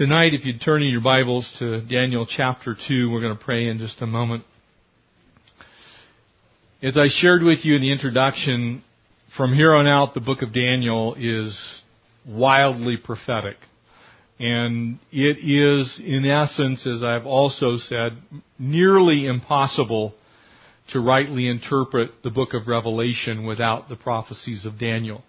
Tonight, if you'd turn in your Bibles to Daniel chapter 2, we're going to pray in just a moment. As I shared with you in the introduction, from here on out, the book of Daniel is wildly prophetic. And it is, in essence, as I've also said, nearly impossible to rightly interpret the book of Revelation without the prophecies of Daniel.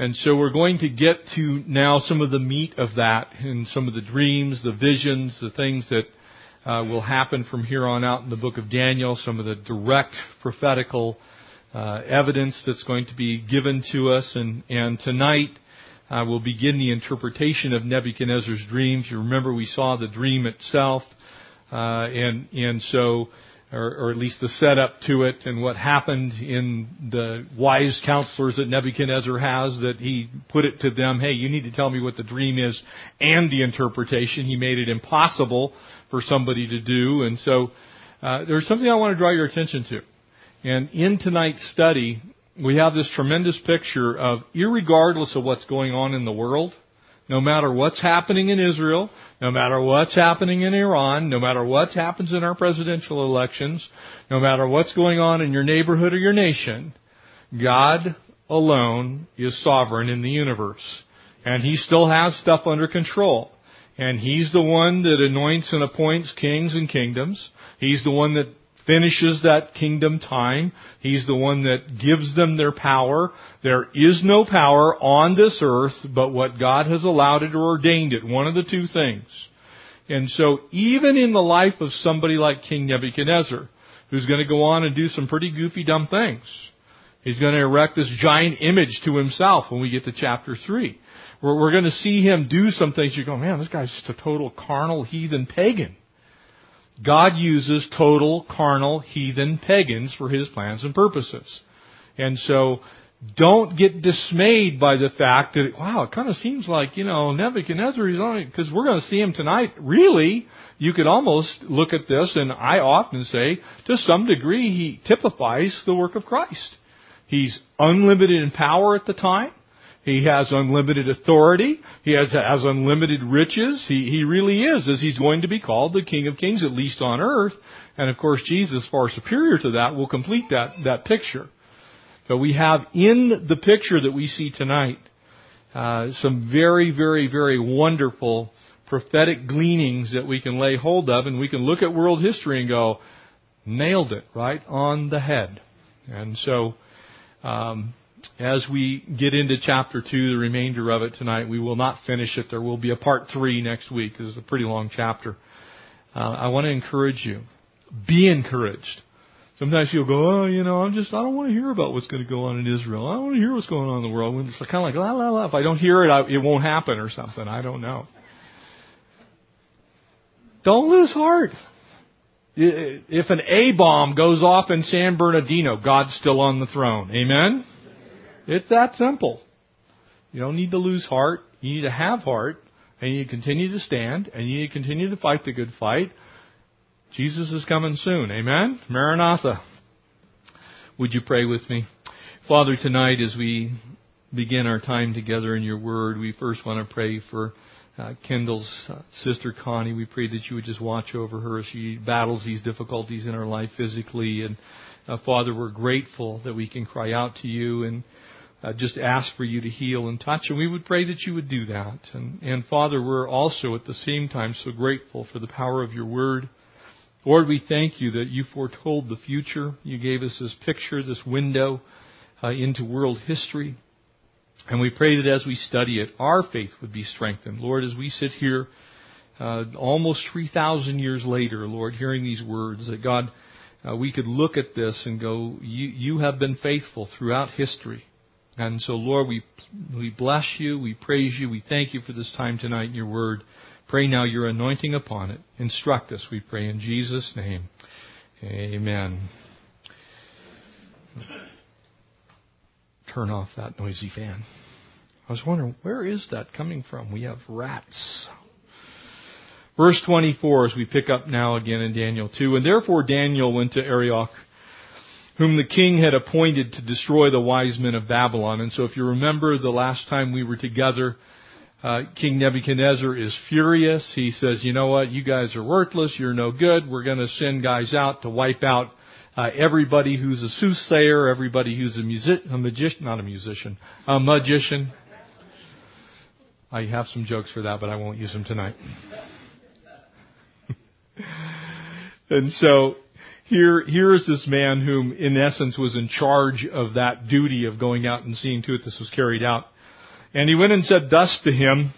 And so we're going to get to now some of the meat of that and some of the dreams, the visions, the things that uh, will happen from here on out in the book of Daniel, some of the direct prophetical uh, evidence that's going to be given to us. And, and tonight uh, we'll begin the interpretation of Nebuchadnezzar's dreams. You remember we saw the dream itself, uh, and and so. Or, or, at least the setup to it and what happened in the wise counselors that Nebuchadnezzar has that he put it to them, hey, you need to tell me what the dream is and the interpretation. He made it impossible for somebody to do. And so uh, there's something I want to draw your attention to. And in tonight's study, we have this tremendous picture of, irregardless of what's going on in the world, no matter what's happening in Israel, no matter what's happening in Iran, no matter what happens in our presidential elections, no matter what's going on in your neighborhood or your nation, God alone is sovereign in the universe. And He still has stuff under control. And He's the one that anoints and appoints kings and kingdoms. He's the one that finishes that kingdom time. He's the one that gives them their power. There is no power on this earth but what God has allowed it or ordained it. One of the two things. And so even in the life of somebody like King Nebuchadnezzar, who's going to go on and do some pretty goofy dumb things, he's going to erect this giant image to himself when we get to chapter 3. We're, going to see him do some things. You go, man, this guy's just a total carnal heathen pagan. God uses total carnal heathen pagans for his plans and purposes. And so, don't get dismayed by the fact that, wow, it kind of seems like, you know, Nebuchadnezzar is on because we're going to see him tonight. Really, you could almost look at this, and I often say, to some degree, he typifies the work of Christ. He's unlimited in power at the time. He has unlimited authority. He has, has unlimited riches. He, he really is, as he's going to be called the King of Kings, at least on earth. And of course, Jesus, far superior to that, will complete that, that picture. But we have in the picture that we see tonight, uh, some very, very, very wonderful prophetic gleanings that we can lay hold of, and we can look at world history and go, nailed it, right on the head. And so, um, as we get into chapter 2, the remainder of it tonight, we will not finish it. There will be a part 3 next week. This is a pretty long chapter. Uh, I want to encourage you. Be encouraged. Sometimes you'll go, oh, you know, I'm just, I don't want to hear about what's going to go on in Israel. I don't want to hear what's going on in the world. It's kind of like, la, la, la. If I don't hear it, I, it won't happen or something. I don't know. Don't lose heart. If an A bomb goes off in San Bernardino, God's still on the throne. Amen? It's that simple. You don't need to lose heart. You need to have heart, and you continue to stand, and you continue to fight the good fight. Jesus is coming soon. Amen? Maranatha. Would you pray with me? Father, tonight as we begin our time together in your word, we first want to pray for uh, Kendall's uh, sister Connie. We pray that you would just watch over her as she battles these difficulties in her life physically. And uh, Father, we're grateful that we can cry out to you and uh, just ask for you to heal and touch, and we would pray that you would do that. And, and Father, we're also at the same time so grateful for the power of your word. Lord, we thank you that you foretold the future. You gave us this picture, this window uh, into world history. And we pray that as we study it, our faith would be strengthened. Lord, as we sit here uh, almost 3,000 years later, Lord, hearing these words, that God, uh, we could look at this and go, you, you have been faithful throughout history. And so, Lord, we, we bless you, we praise you, we thank you for this time tonight in your word. Pray now your anointing upon it. Instruct us, we pray, in Jesus' name. Amen. Turn off that noisy fan. I was wondering, where is that coming from? We have rats. Verse 24, as we pick up now again in Daniel 2. And therefore Daniel went to Arioch whom the king had appointed to destroy the wise men of Babylon. And so if you remember the last time we were together, Uh, King Nebuchadnezzar is furious. He says, you know what, you guys are worthless, you're no good, we're gonna send guys out to wipe out uh, everybody who's a soothsayer, everybody who's a music, a magician, not a musician, a magician. I have some jokes for that, but I won't use them tonight. and so, here, here is this man whom, in essence, was in charge of that duty of going out and seeing to it this was carried out. And he went and said thus to him,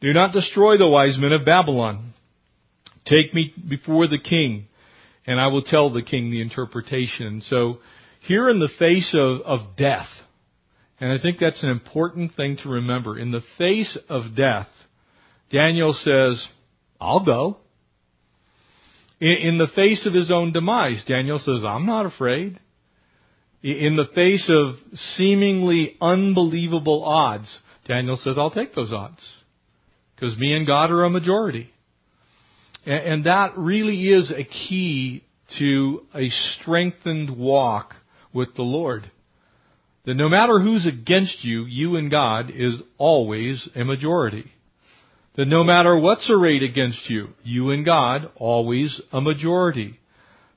Do not destroy the wise men of Babylon. Take me before the king, and I will tell the king the interpretation. So, here in the face of, of death, and I think that's an important thing to remember, in the face of death, Daniel says, I'll go. In, the face of his own demise, Daniel says, I'm not afraid. In the face of seemingly unbelievable odds, Daniel says, I'll take those odds. Because me and God are a majority. And that really is a key to a strengthened walk with the Lord. That no matter who's against you, you and God is always a majority. That no matter what's arrayed against you, you and God, always a majority.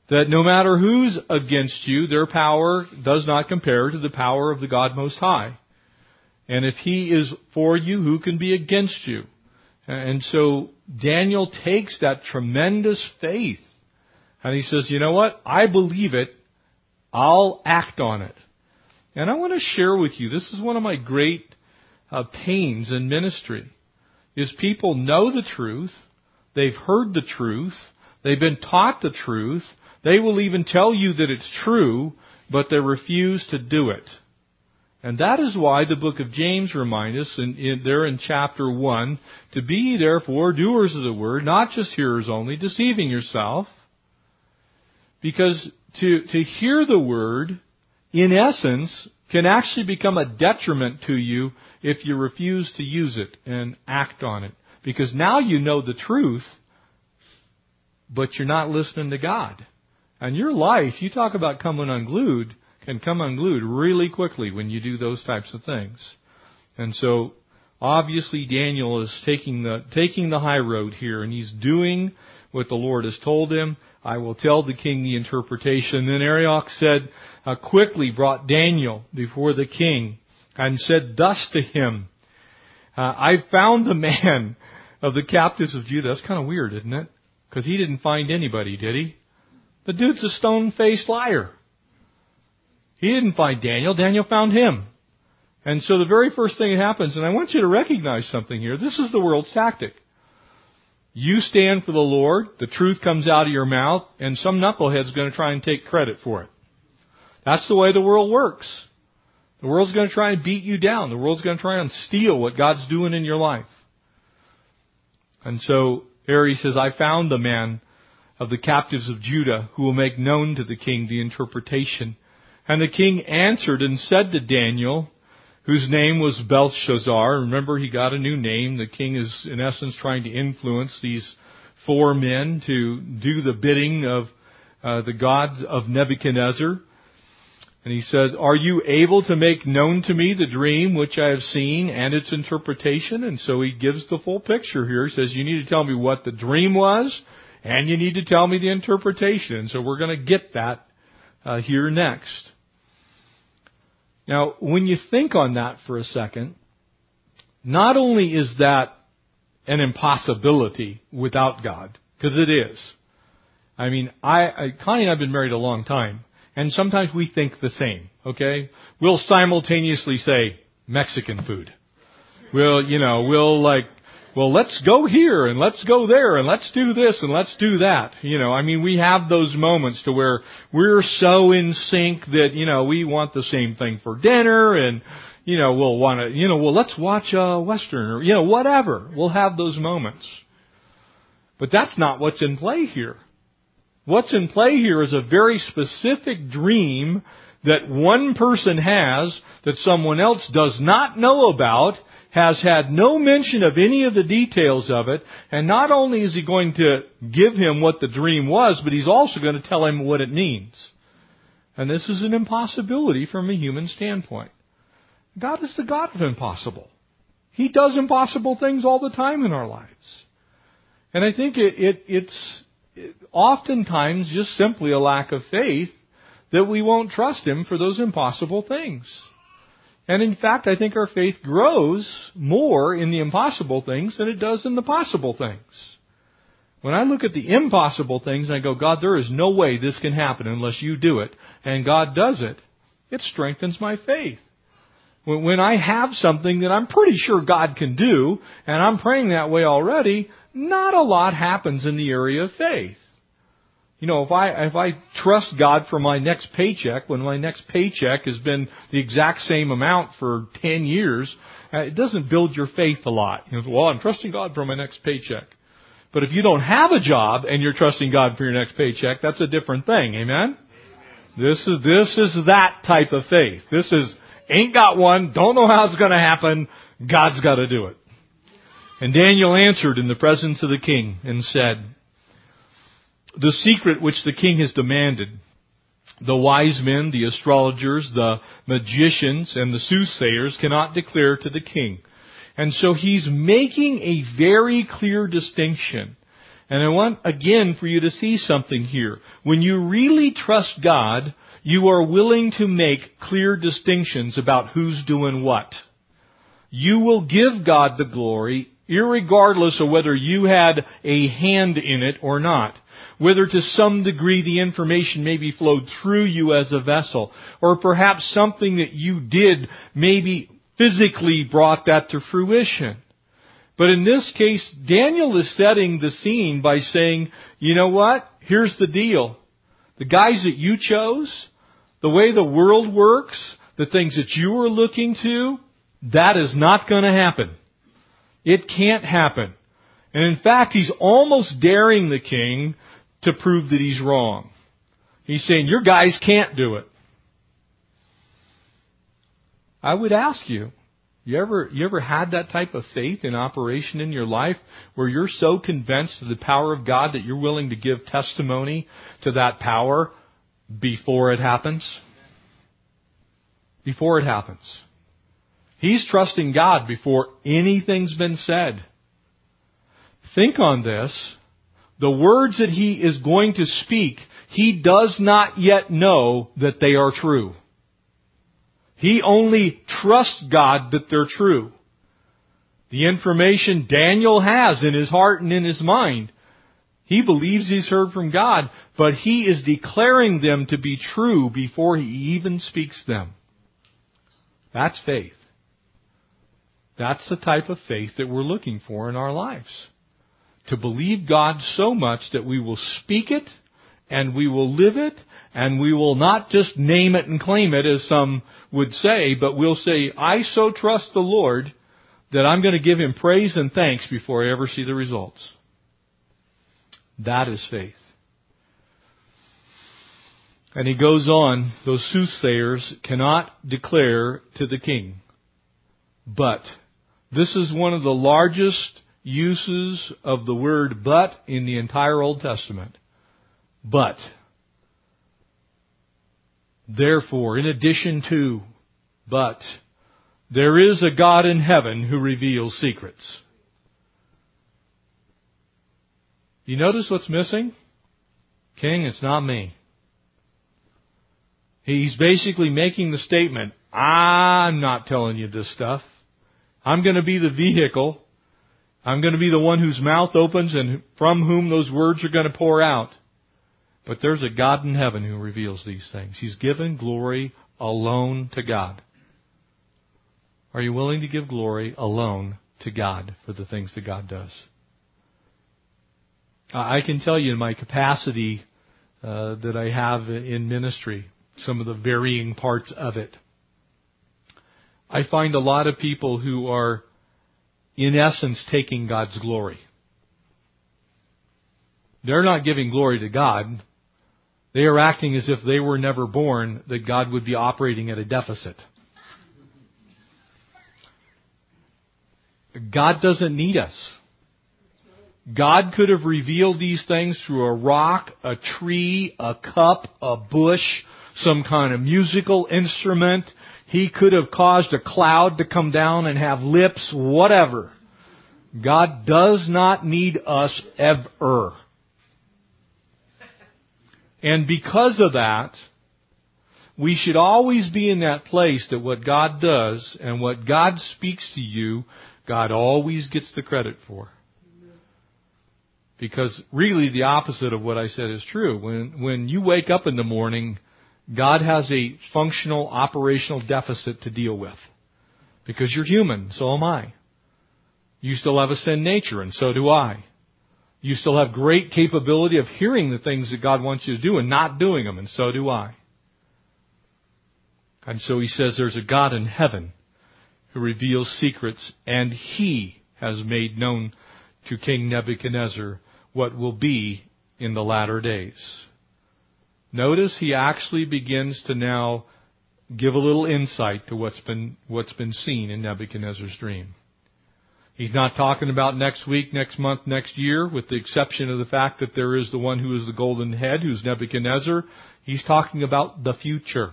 That no matter who's against you, their power does not compare to the power of the God Most High. And if He is for you, who can be against you? And so Daniel takes that tremendous faith and he says, you know what? I believe it. I'll act on it. And I want to share with you, this is one of my great uh, pains in ministry is people know the truth, they've heard the truth, they've been taught the truth, they will even tell you that it's true, but they refuse to do it. And that is why the book of James reminds us in, in, there in chapter 1 to be therefore doers of the word, not just hearers only, deceiving yourself. Because to, to hear the word, in essence, can actually become a detriment to you if you refuse to use it and act on it. Because now you know the truth, but you're not listening to God. And your life, you talk about coming unglued, can come unglued really quickly when you do those types of things. And so, obviously Daniel is taking the, taking the high road here and he's doing what the Lord has told him. I will tell the king the interpretation. Then Arioch said, uh, quickly brought Daniel before the king and said thus to him, uh, I found the man of the captives of Judah. That's kind of weird, isn't it? Because he didn't find anybody, did he? The dude's a stone-faced liar. He didn't find Daniel. Daniel found him. And so the very first thing that happens, and I want you to recognize something here. This is the world's tactic. You stand for the Lord, the truth comes out of your mouth, and some knucklehead's going to try and take credit for it. That's the way the world works. The world's going to try and beat you down. The world's going to try and steal what God's doing in your life. And so, Ari says, I found the man of the captives of Judah who will make known to the king the interpretation. And the king answered and said to Daniel, whose name was Belshazzar. Remember, he got a new name. The king is, in essence, trying to influence these four men to do the bidding of uh, the gods of Nebuchadnezzar. And he says, Are you able to make known to me the dream which I have seen and its interpretation? And so he gives the full picture here. He says, You need to tell me what the dream was, and you need to tell me the interpretation. So we're going to get that uh, here next. Now, when you think on that for a second, not only is that an impossibility without God, because it is. I mean, I, I, Connie and I have been married a long time. And sometimes we think the same, okay? We'll simultaneously say Mexican food. We'll, you know, we'll like, well, let's go here and let's go there and let's do this and let's do that. You know, I mean, we have those moments to where we're so in sync that, you know, we want the same thing for dinner and, you know, we'll want to, you know, well, let's watch a Western or, you know, whatever. We'll have those moments. But that's not what's in play here. What's in play here is a very specific dream that one person has that someone else does not know about, has had no mention of any of the details of it, and not only is he going to give him what the dream was, but he's also going to tell him what it means. And this is an impossibility from a human standpoint. God is the God of impossible. He does impossible things all the time in our lives. And I think it, it, it's oftentimes just simply a lack of faith that we won't trust Him for those impossible things. And in fact, I think our faith grows more in the impossible things than it does in the possible things. When I look at the impossible things and I go, God, there is no way this can happen unless you do it, and God does it, it strengthens my faith. When I have something that I'm pretty sure God can do, and I'm praying that way already, not a lot happens in the area of faith. You know, if I, if I trust God for my next paycheck, when my next paycheck has been the exact same amount for 10 years, uh, it doesn't build your faith a lot. You know, well, I'm trusting God for my next paycheck. But if you don't have a job and you're trusting God for your next paycheck, that's a different thing. Amen? This is, this is that type of faith. This is, ain't got one, don't know how it's gonna happen, God's gotta do it. And Daniel answered in the presence of the king and said, the secret which the king has demanded, the wise men, the astrologers, the magicians, and the soothsayers cannot declare to the king. And so he's making a very clear distinction. And I want again for you to see something here. When you really trust God, you are willing to make clear distinctions about who's doing what. You will give God the glory irregardless of whether you had a hand in it or not. Whether to some degree the information maybe flowed through you as a vessel, or perhaps something that you did maybe physically brought that to fruition. But in this case, Daniel is setting the scene by saying, you know what? Here's the deal. The guys that you chose, the way the world works, the things that you are looking to, that is not going to happen. It can't happen. And in fact, he's almost daring the king to prove that he's wrong. He's saying, your guys can't do it. I would ask you, you ever, you ever had that type of faith in operation in your life where you're so convinced of the power of God that you're willing to give testimony to that power before it happens? Before it happens. He's trusting God before anything's been said. Think on this. The words that he is going to speak, he does not yet know that they are true. He only trusts God that they're true. The information Daniel has in his heart and in his mind, he believes he's heard from God, but he is declaring them to be true before he even speaks them. That's faith. That's the type of faith that we're looking for in our lives. To believe God so much that we will speak it and we will live it and we will not just name it and claim it as some would say, but we'll say, I so trust the Lord that I'm going to give Him praise and thanks before I ever see the results. That is faith. And he goes on, those soothsayers cannot declare to the king. But, this is one of the largest uses of the word but in the entire Old Testament. But, Therefore, in addition to, but, there is a God in heaven who reveals secrets. You notice what's missing? King, it's not me. He's basically making the statement, I'm not telling you this stuff. I'm going to be the vehicle. I'm going to be the one whose mouth opens and from whom those words are going to pour out. But there's a God in heaven who reveals these things. He's given glory alone to God. Are you willing to give glory alone to God for the things that God does? I can tell you in my capacity uh, that I have in ministry, some of the varying parts of it. I find a lot of people who are, in essence, taking God's glory. They're not giving glory to God. They are acting as if they were never born, that God would be operating at a deficit. God doesn't need us. God could have revealed these things through a rock, a tree, a cup, a bush, some kind of musical instrument. He could have caused a cloud to come down and have lips, whatever. God does not need us ever. And because of that, we should always be in that place that what God does and what God speaks to you, God always gets the credit for. Because really the opposite of what I said is true. When, when you wake up in the morning, God has a functional, operational deficit to deal with. Because you're human, so am I. You still have a sin nature, and so do I. You still have great capability of hearing the things that God wants you to do and not doing them, and so do I. And so he says there's a God in heaven who reveals secrets, and he has made known to King Nebuchadnezzar what will be in the latter days. Notice he actually begins to now give a little insight to what's been, what's been seen in Nebuchadnezzar's dream. He's not talking about next week, next month, next year, with the exception of the fact that there is the one who is the golden head, who's Nebuchadnezzar. He's talking about the future.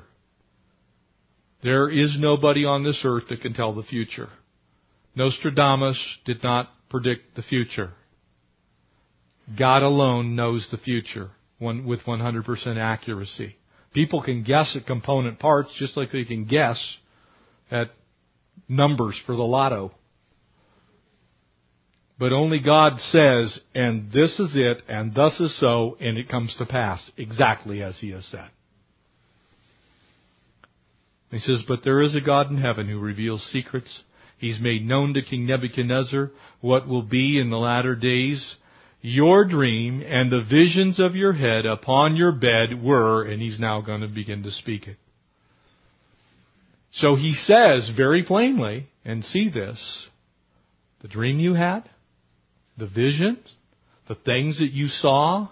There is nobody on this earth that can tell the future. Nostradamus did not predict the future. God alone knows the future with 100% accuracy. People can guess at component parts just like they can guess at numbers for the lotto. But only God says, and this is it, and thus is so, and it comes to pass exactly as He has said. He says, But there is a God in heaven who reveals secrets. He's made known to King Nebuchadnezzar what will be in the latter days. Your dream and the visions of your head upon your bed were, and he's now going to begin to speak it. So he says very plainly, and see this, the dream you had, the visions, the things that you saw,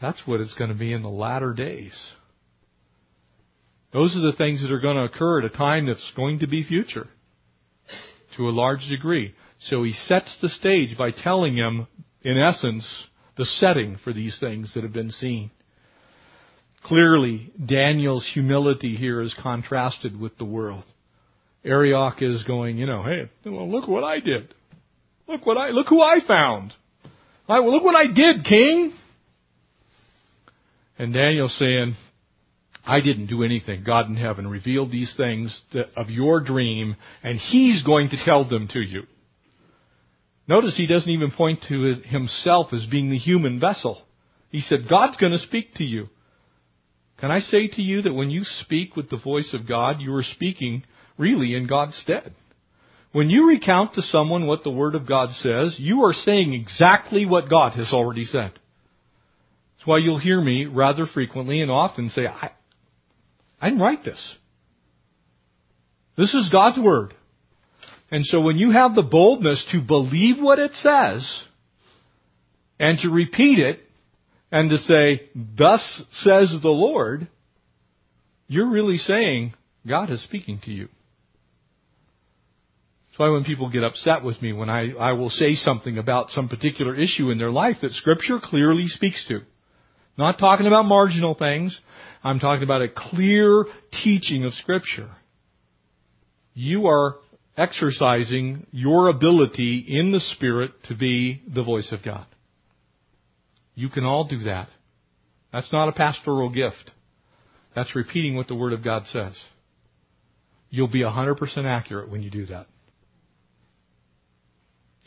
that's what it's going to be in the latter days. Those are the things that are going to occur at a time that's going to be future to a large degree. So he sets the stage by telling him, in essence, the setting for these things that have been seen. Clearly, Daniel's humility here is contrasted with the world. Arioch is going, you know, hey, look what I did. Look what I, look who I found. I, look what I did, king. And Daniel's saying, I didn't do anything. God in heaven revealed these things of your dream, and He's going to tell them to you. Notice he doesn't even point to himself as being the human vessel. He said, God's going to speak to you. Can I say to you that when you speak with the voice of God, you are speaking really in God's stead? When you recount to someone what the Word of God says, you are saying exactly what God has already said. That's why you'll hear me rather frequently and often say, I, I didn't write this. This is God's Word. And so when you have the boldness to believe what it says and to repeat it and to say, thus says the Lord, you're really saying God is speaking to you. That's why when people get upset with me when I, I will say something about some particular issue in their life that scripture clearly speaks to. Not talking about marginal things. I'm talking about a clear teaching of scripture. You are exercising your ability in the Spirit to be the voice of God. You can all do that. That's not a pastoral gift. That's repeating what the Word of God says. You'll be 100% accurate when you do that.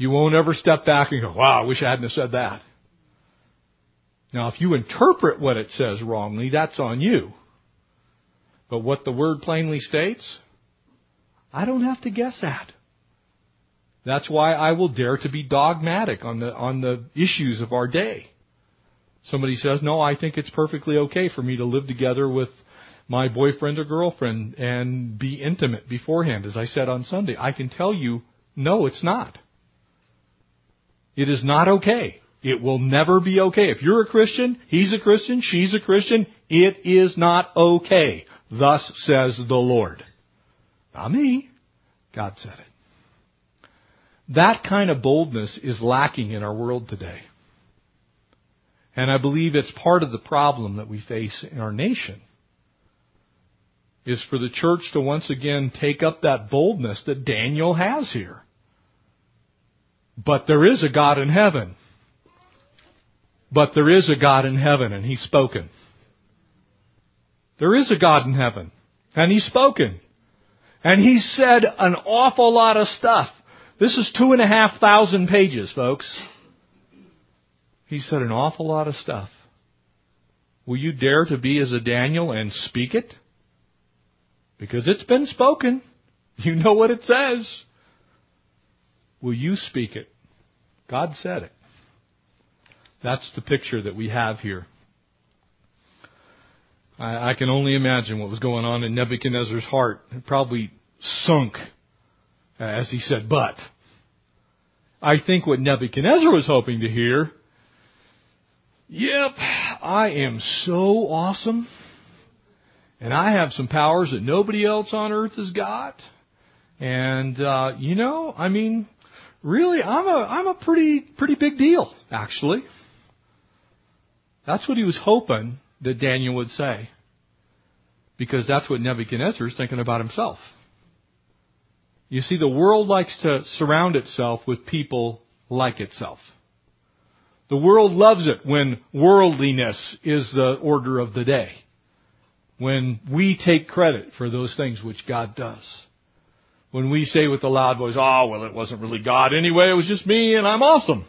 You won't ever step back and go, wow, I wish I hadn't said that. Now, if you interpret what it says wrongly, that's on you. But what the Word plainly states, I don't have to guess that. That's why I will dare to be dogmatic on the, on the issues of our day. Somebody says, no, I think it's perfectly okay for me to live together with my boyfriend or girlfriend and be intimate beforehand, as I said on Sunday. I can tell you, no, it's not. It is not okay. It will never be okay. If you're a Christian, he's a Christian, she's a Christian, it is not okay. Thus says the Lord. Not me. God said it. That kind of boldness is lacking in our world today. And I believe it's part of the problem that we face in our nation. is for the church to once again take up that boldness that Daniel has here. But there is a God in heaven. But there is a God in heaven and He's spoken. There is a God in heaven and He's spoken. And He said an awful lot of stuff. This is two and a half thousand pages, folks. He said an awful lot of stuff. Will you dare to be as a Daniel and speak it? Because it's been spoken. You know what it says. Will you speak it? God said it. That's the picture that we have here. I, I can only imagine what was going on in Nebuchadnezzar's heart. It probably sunk as he said, but. I think what Nebuchadnezzar was hoping to hear, yep, I am so awesome, and I have some powers that nobody else on earth has got. And uh, you know, I mean, really, I'm a I'm a pretty pretty big deal, actually. That's what he was hoping that Daniel would say. Because that's what Nebuchadnezzar is thinking about himself. You see, the world likes to surround itself with people like itself. The world loves it when worldliness is the order of the day. When we take credit for those things which God does. When we say with a loud voice, oh, well, it wasn't really God anyway, it was just me and I'm awesome.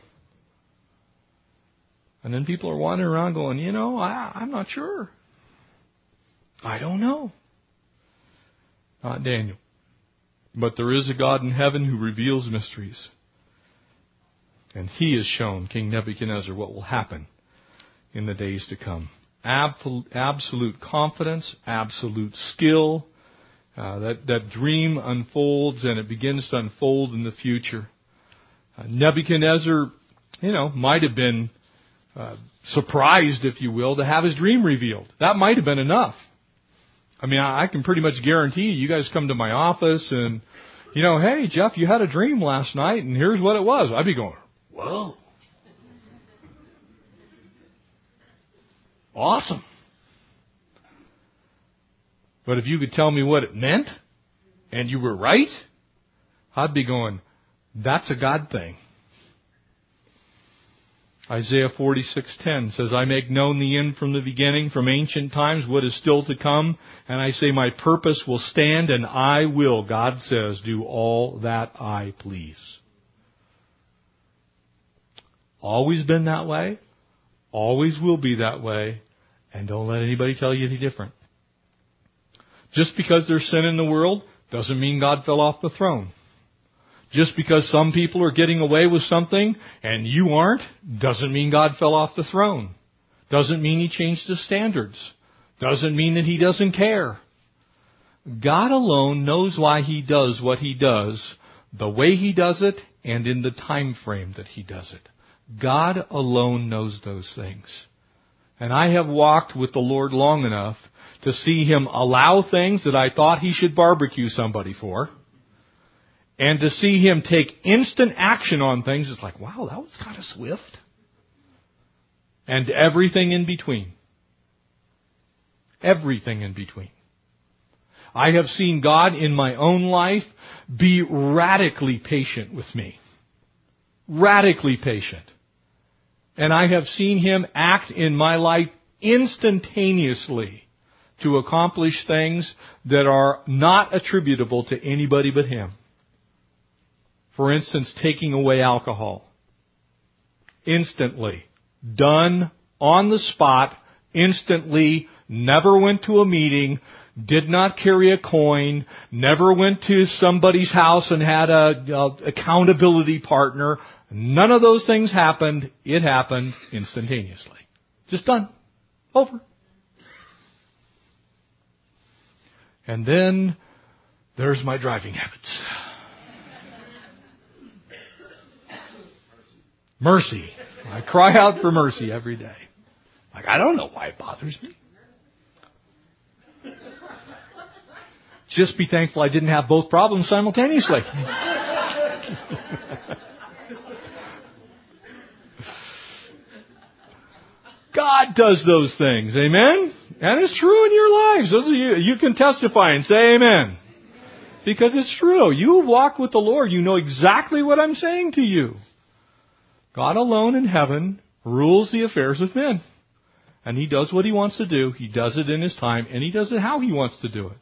And then people are wandering around going, you know, I, I'm not sure. I don't know. Not Daniel. But there is a God in heaven who reveals mysteries. And he has shown King Nebuchadnezzar what will happen in the days to come. Absolute confidence, absolute skill. Uh, that, that dream unfolds and it begins to unfold in the future. Uh, Nebuchadnezzar, you know, might have been uh, surprised, if you will, to have his dream revealed. That might have been enough. I mean, I, I can pretty much guarantee you, you guys come to my office and, you know, hey, Jeff, you had a dream last night and here's what it was. I'd be going, whoa. Awesome. But if you could tell me what it meant and you were right, I'd be going, that's a God thing. Isaiah 46:10 says, "I make known the end from the beginning, from ancient times, what is still to come, and I say my purpose will stand, and I will," God says, "do all that I please." Always been that way, always will be that way, and don't let anybody tell you any different. Just because there's sin in the world doesn't mean God fell off the throne. Just because some people are getting away with something and you aren't, doesn't mean God fell off the throne. Doesn't mean He changed His standards. Doesn't mean that He doesn't care. God alone knows why He does what He does, the way He does it, and in the time frame that He does it. God alone knows those things. And I have walked with the Lord long enough to see Him allow things that I thought He should barbecue somebody for and to see him take instant action on things, it's like, wow, that was kind of swift. And everything in between. Everything in between. I have seen God in my own life be radically patient with me. Radically patient. And I have seen Him act in my life instantaneously to accomplish things that are not attributable to anybody but Him. For instance, taking away alcohol. Instantly. Done on the spot, instantly, never went to a meeting, did not carry a coin, never went to somebody's house and had a, a accountability partner. None of those things happened. It happened instantaneously. Just done. Over. And then there's my driving habits. Mercy. I cry out for mercy every day. Like, I don't know why it bothers me. Just be thankful I didn't have both problems simultaneously. God does those things. Amen? And it's true in your lives. Those you, you can testify and say amen. Because it's true. You walk with the Lord. You know exactly what I'm saying to you. God alone in heaven rules the affairs of men. And He does what He wants to do. He does it in His time, and He does it how He wants to do it.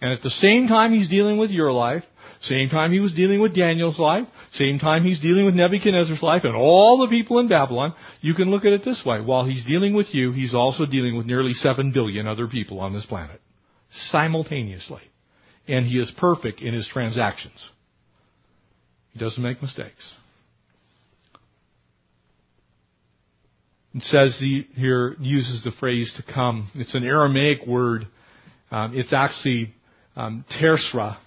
And at the same time He's dealing with your life, same time He was dealing with Daniel's life, same time He's dealing with Nebuchadnezzar's life and all the people in Babylon, you can look at it this way. While He's dealing with you, He's also dealing with nearly seven billion other people on this planet. Simultaneously. And He is perfect in His transactions. He doesn't make mistakes. It says he, here uses the phrase to come. It's an Aramaic word. Um, it's actually um, tersra,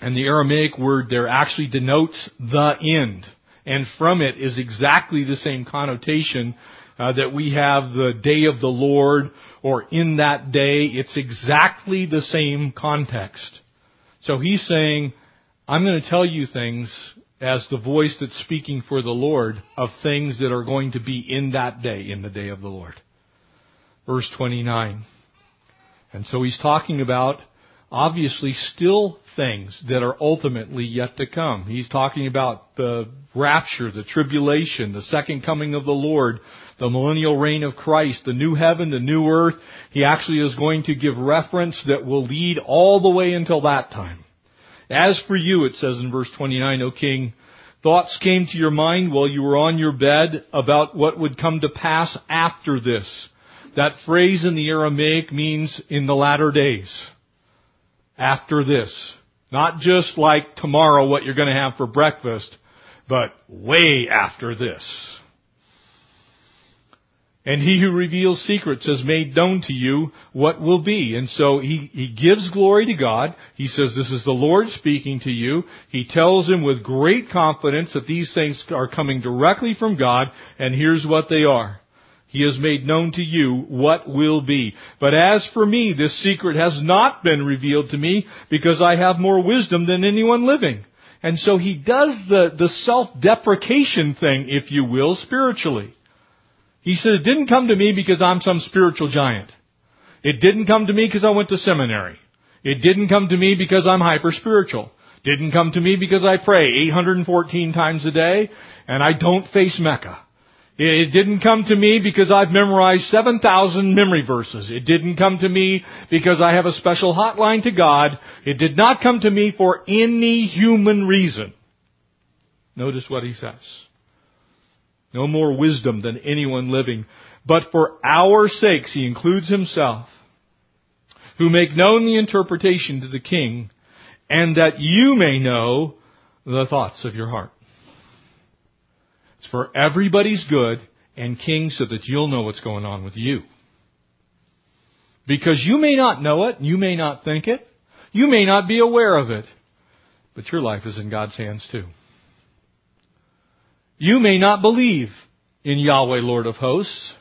and the Aramaic word there actually denotes the end, and from it is exactly the same connotation uh, that we have the day of the Lord or in that day. It's exactly the same context. So he's saying, I'm going to tell you things as the voice that's speaking for the Lord of things that are going to be in that day, in the day of the Lord. Verse 29. And so he's talking about obviously still things that are ultimately yet to come. He's talking about the rapture, the tribulation, the second coming of the Lord, the millennial reign of Christ, the new heaven, the new earth. He actually is going to give reference that will lead all the way until that time. As for you, it says in verse 29, O king, thoughts came to your mind while you were on your bed about what would come to pass after this. That phrase in the Aramaic means in the latter days. After this. Not just like tomorrow what you're going to have for breakfast, but way after this. And he who reveals secrets has made known to you what will be. And so he, he gives glory to God. He says, this is the Lord speaking to you. He tells him with great confidence that these things are coming directly from God, and here's what they are. He has made known to you what will be. But as for me, this secret has not been revealed to me because I have more wisdom than anyone living. And so he does the, the self-deprecation thing, if you will, spiritually. He said, it didn't come to me because I'm some spiritual giant. It didn't come to me because I went to seminary. It didn't come to me because I'm hyper spiritual. Didn't come to me because I pray 814 times a day and I don't face Mecca. It didn't come to me because I've memorized 7,000 memory verses. It didn't come to me because I have a special hotline to God. It did not come to me for any human reason. Notice what he says. No more wisdom than anyone living. But for our sakes, he includes himself, who make known the interpretation to the king, and that you may know the thoughts of your heart. It's for everybody's good and king so that you'll know what's going on with you. Because you may not know it, you may not think it, you may not be aware of it, but your life is in God's hands too. You may not believe in Yahweh Lord of hosts.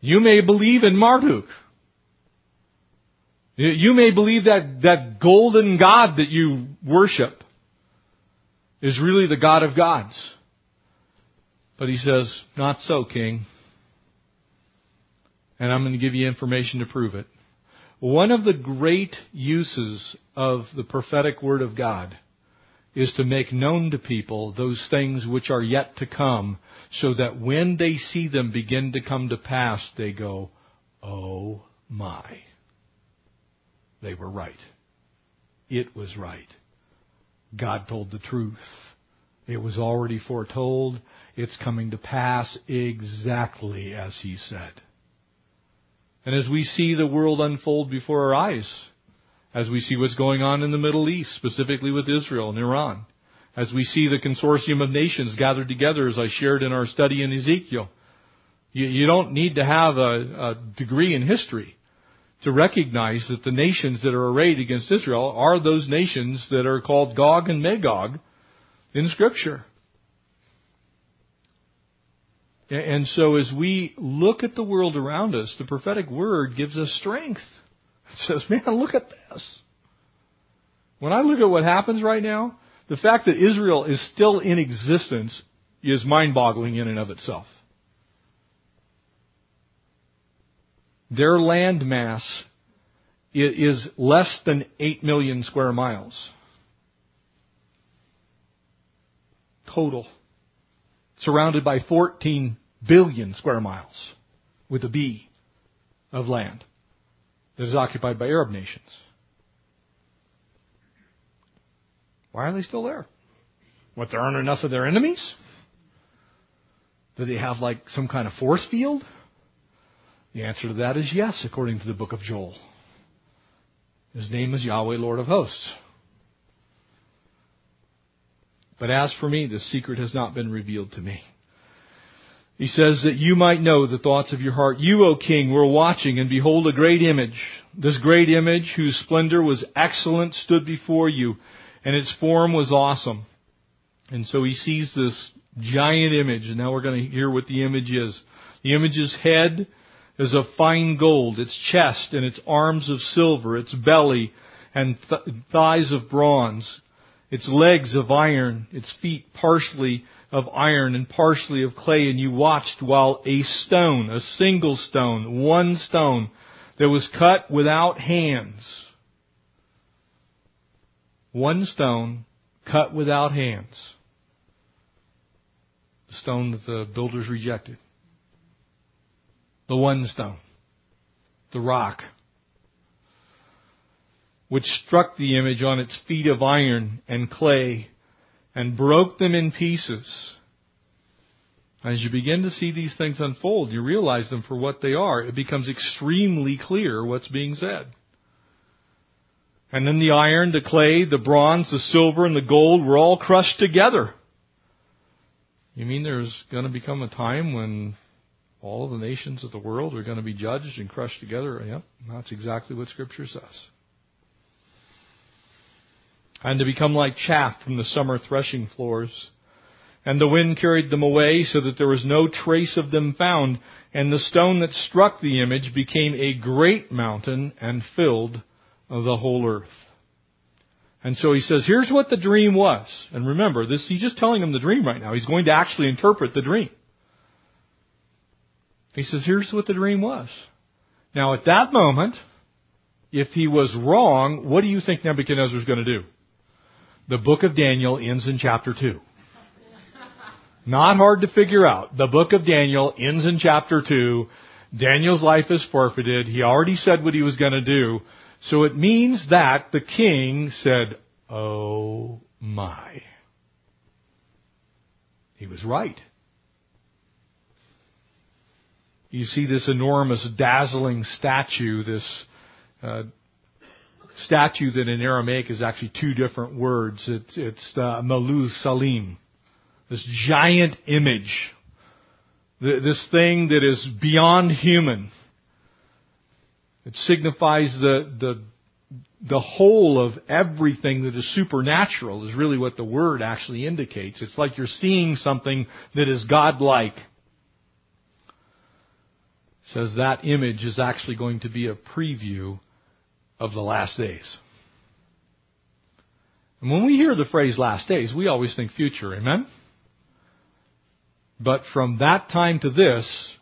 You may believe in Marduk. You may believe that, that golden God that you worship is really the God of gods. But he says, not so, king. And I'm going to give you information to prove it. One of the great uses of the prophetic word of God is to make known to people those things which are yet to come, so that when they see them begin to come to pass, they go, Oh my. They were right. It was right. God told the truth. It was already foretold. It's coming to pass exactly as He said. And as we see the world unfold before our eyes, as we see what's going on in the Middle East, specifically with Israel and Iran, as we see the consortium of nations gathered together, as I shared in our study in Ezekiel. You, you don't need to have a, a degree in history to recognize that the nations that are arrayed against Israel are those nations that are called Gog and Magog in Scripture. And so as we look at the world around us, the prophetic word gives us strength. It says, man, look at this. When I look at what happens right now, the fact that Israel is still in existence is mind boggling in and of itself. Their land mass is less than 8 million square miles. Total. Surrounded by 14 billion square miles with a B of land that is occupied by Arab nations. Why are they still there? What, there aren't enough of their enemies? Do they have like some kind of force field? The answer to that is yes, according to the book of Joel. His name is Yahweh, Lord of hosts. But as for me, the secret has not been revealed to me. He says that you might know the thoughts of your heart. You, O king, were watching, and behold, a great image. This great image, whose splendor was excellent, stood before you, and its form was awesome. And so he sees this giant image, and now we're going to hear what the image is. The image's head is of fine gold, its chest and its arms of silver, its belly and th- thighs of bronze, its legs of iron, its feet partially of iron and partially of clay, and you watched while a stone, a single stone, one stone, that was cut without hands. One stone cut without hands. The stone that the builders rejected. The one stone. The rock. Which struck the image on its feet of iron and clay and broke them in pieces. As you begin to see these things unfold, you realize them for what they are. It becomes extremely clear what's being said. And then the iron, the clay, the bronze, the silver, and the gold were all crushed together. You mean there's going to become a time when all the nations of the world are going to be judged and crushed together? Yep, that's exactly what Scripture says and to become like chaff from the summer threshing floors. And the wind carried them away so that there was no trace of them found, and the stone that struck the image became a great mountain and filled the whole earth. And so he says, here's what the dream was. And remember, this, he's just telling him the dream right now. He's going to actually interpret the dream. He says, here's what the dream was. Now at that moment, if he was wrong, what do you think Nebuchadnezzar is going to do? The book of Daniel ends in chapter 2. Not hard to figure out. The book of Daniel ends in chapter 2. Daniel's life is forfeited. He already said what he was going to do. So it means that the king said, Oh my. He was right. You see this enormous, dazzling statue, this uh, statue that in Aramaic is actually two different words. It's, it's uh, Maluz Salim, this giant image, this thing that is beyond human. It signifies the, the, the whole of everything that is supernatural is really what the word actually indicates. It's like you're seeing something that is godlike. Says that image is actually going to be a preview of the last days. And when we hear the phrase last days, we always think future, amen? But from that time to this,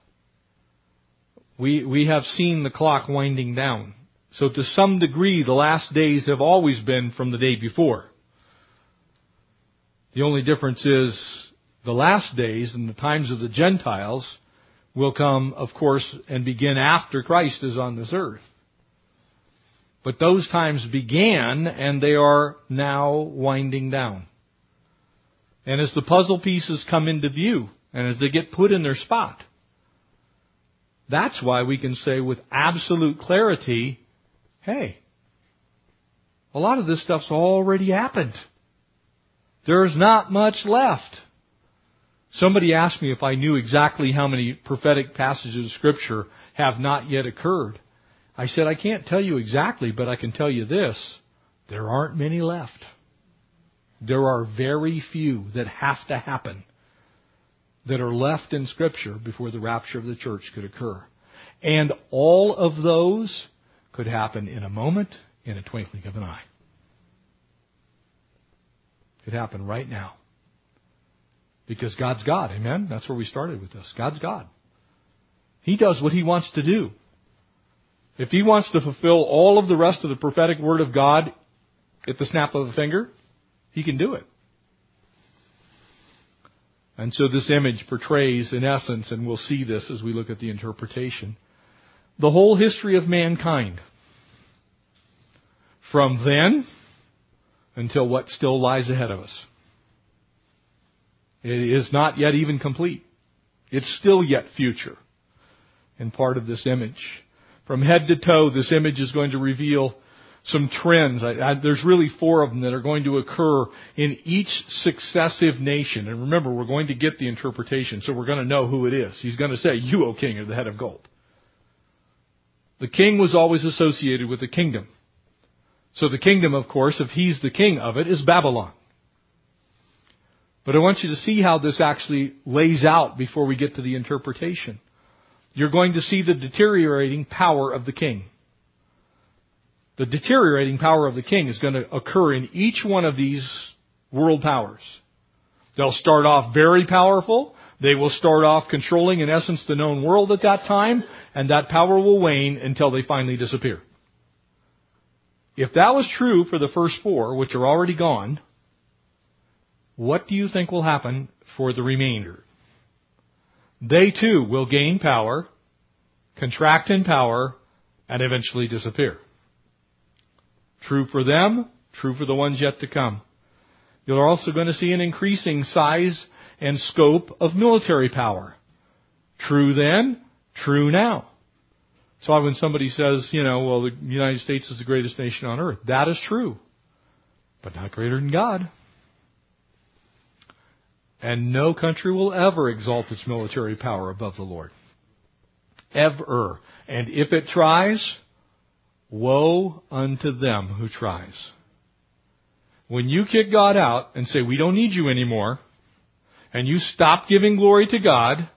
we, we have seen the clock winding down. So to some degree, the last days have always been from the day before. The only difference is the last days and the times of the Gentiles will come, of course, and begin after Christ is on this earth. But those times began and they are now winding down. And as the puzzle pieces come into view and as they get put in their spot, that's why we can say with absolute clarity, hey, a lot of this stuff's already happened. There's not much left. Somebody asked me if I knew exactly how many prophetic passages of scripture have not yet occurred. I said, I can't tell you exactly, but I can tell you this. There aren't many left. There are very few that have to happen that are left in Scripture before the rapture of the church could occur. And all of those could happen in a moment, in a twinkling of an eye. Could happen right now. Because God's God, amen? That's where we started with this. God's God. He does what He wants to do. If he wants to fulfill all of the rest of the prophetic word of God at the snap of a finger, he can do it. And so this image portrays, in essence, and we'll see this as we look at the interpretation, the whole history of mankind. From then until what still lies ahead of us. It is not yet even complete. It's still yet future and part of this image. From head to toe, this image is going to reveal some trends. I, I, there's really four of them that are going to occur in each successive nation. And remember, we're going to get the interpretation, so we're going to know who it is. He's going to say, You, O king, are the head of gold. The king was always associated with the kingdom. So the kingdom, of course, if he's the king of it, is Babylon. But I want you to see how this actually lays out before we get to the interpretation. You're going to see the deteriorating power of the king. The deteriorating power of the king is going to occur in each one of these world powers. They'll start off very powerful. They will start off controlling, in essence, the known world at that time, and that power will wane until they finally disappear. If that was true for the first four, which are already gone, what do you think will happen for the remainder? They too will gain power, contract in power, and eventually disappear. True for them, true for the ones yet to come. You're also going to see an increasing size and scope of military power. True then, true now. So when somebody says, you know, well, the United States is the greatest nation on earth, that is true, but not greater than God. And no country will ever exalt its military power above the Lord. Ever. And if it tries, woe unto them who tries. When you kick God out and say, we don't need you anymore, and you stop giving glory to God,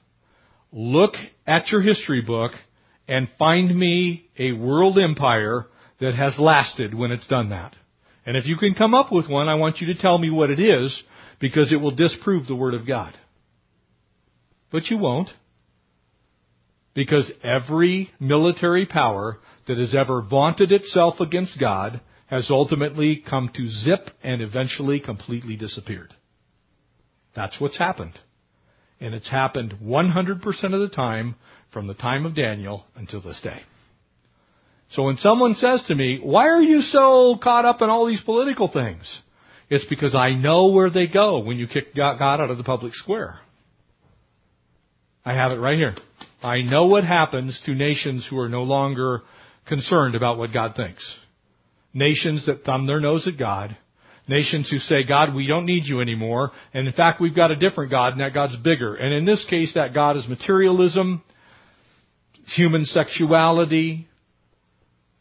look at your history book and find me a world empire that has lasted when it's done that. And if you can come up with one, I want you to tell me what it is because it will disprove the Word of God. But you won't. Because every military power that has ever vaunted itself against God has ultimately come to zip and eventually completely disappeared. That's what's happened. And it's happened 100% of the time from the time of Daniel until this day. So when someone says to me, why are you so caught up in all these political things? It's because I know where they go when you kick God out of the public square. I have it right here. I know what happens to nations who are no longer concerned about what God thinks. Nations that thumb their nose at God. Nations who say, God, we don't need you anymore. And in fact, we've got a different God and that God's bigger. And in this case, that God is materialism, human sexuality,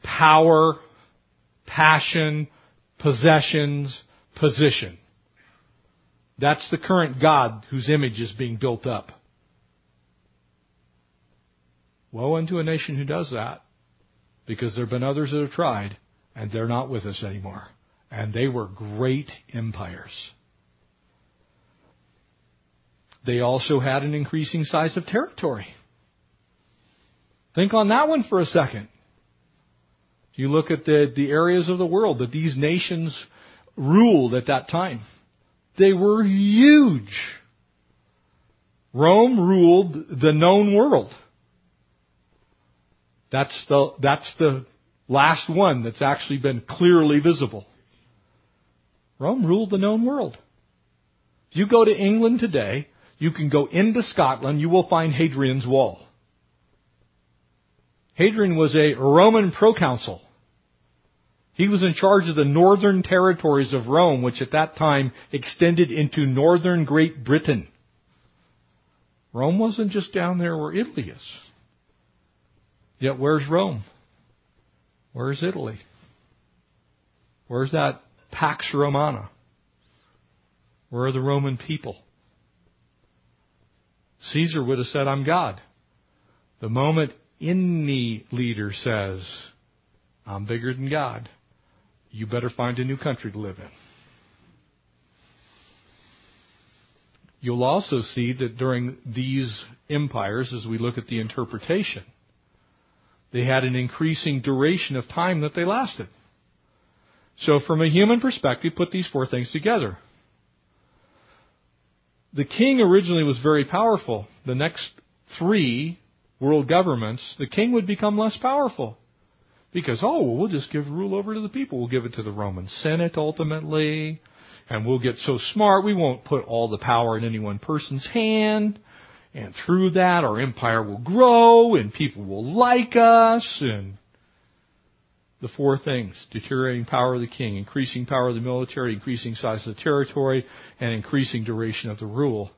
power, passion, possessions, position. That's the current God whose image is being built up. Woe unto a nation who does that, because there have been others that have tried, and they're not with us anymore. And they were great empires. They also had an increasing size of territory. Think on that one for a second. You look at the, the areas of the world that these nations ruled at that time. They were huge. Rome ruled the known world. That's the, that's the last one that's actually been clearly visible. Rome ruled the known world. If you go to England today, you can go into Scotland, you will find Hadrian's Wall. Hadrian was a Roman proconsul. He was in charge of the northern territories of Rome, which at that time extended into northern Great Britain. Rome wasn't just down there where Italy is. Yet where's Rome? Where's Italy? Where's that Pax Romana? Where are the Roman people? Caesar would have said, I'm God. The moment any leader says, I'm bigger than God, you better find a new country to live in. You'll also see that during these empires, as we look at the interpretation, They had an increasing duration of time that they lasted. So from a human perspective, put these four things together. The king originally was very powerful. The next three world governments, the king would become less powerful. Because, oh, well, we'll just give rule over to the people. We'll give it to the Roman Senate ultimately. And we'll get so smart we won't put all the power in any one person's hand. And through that our empire will grow and people will like us and the four things. Deteriorating power of the king, increasing power of the military, increasing size of the territory, and increasing duration of the rule.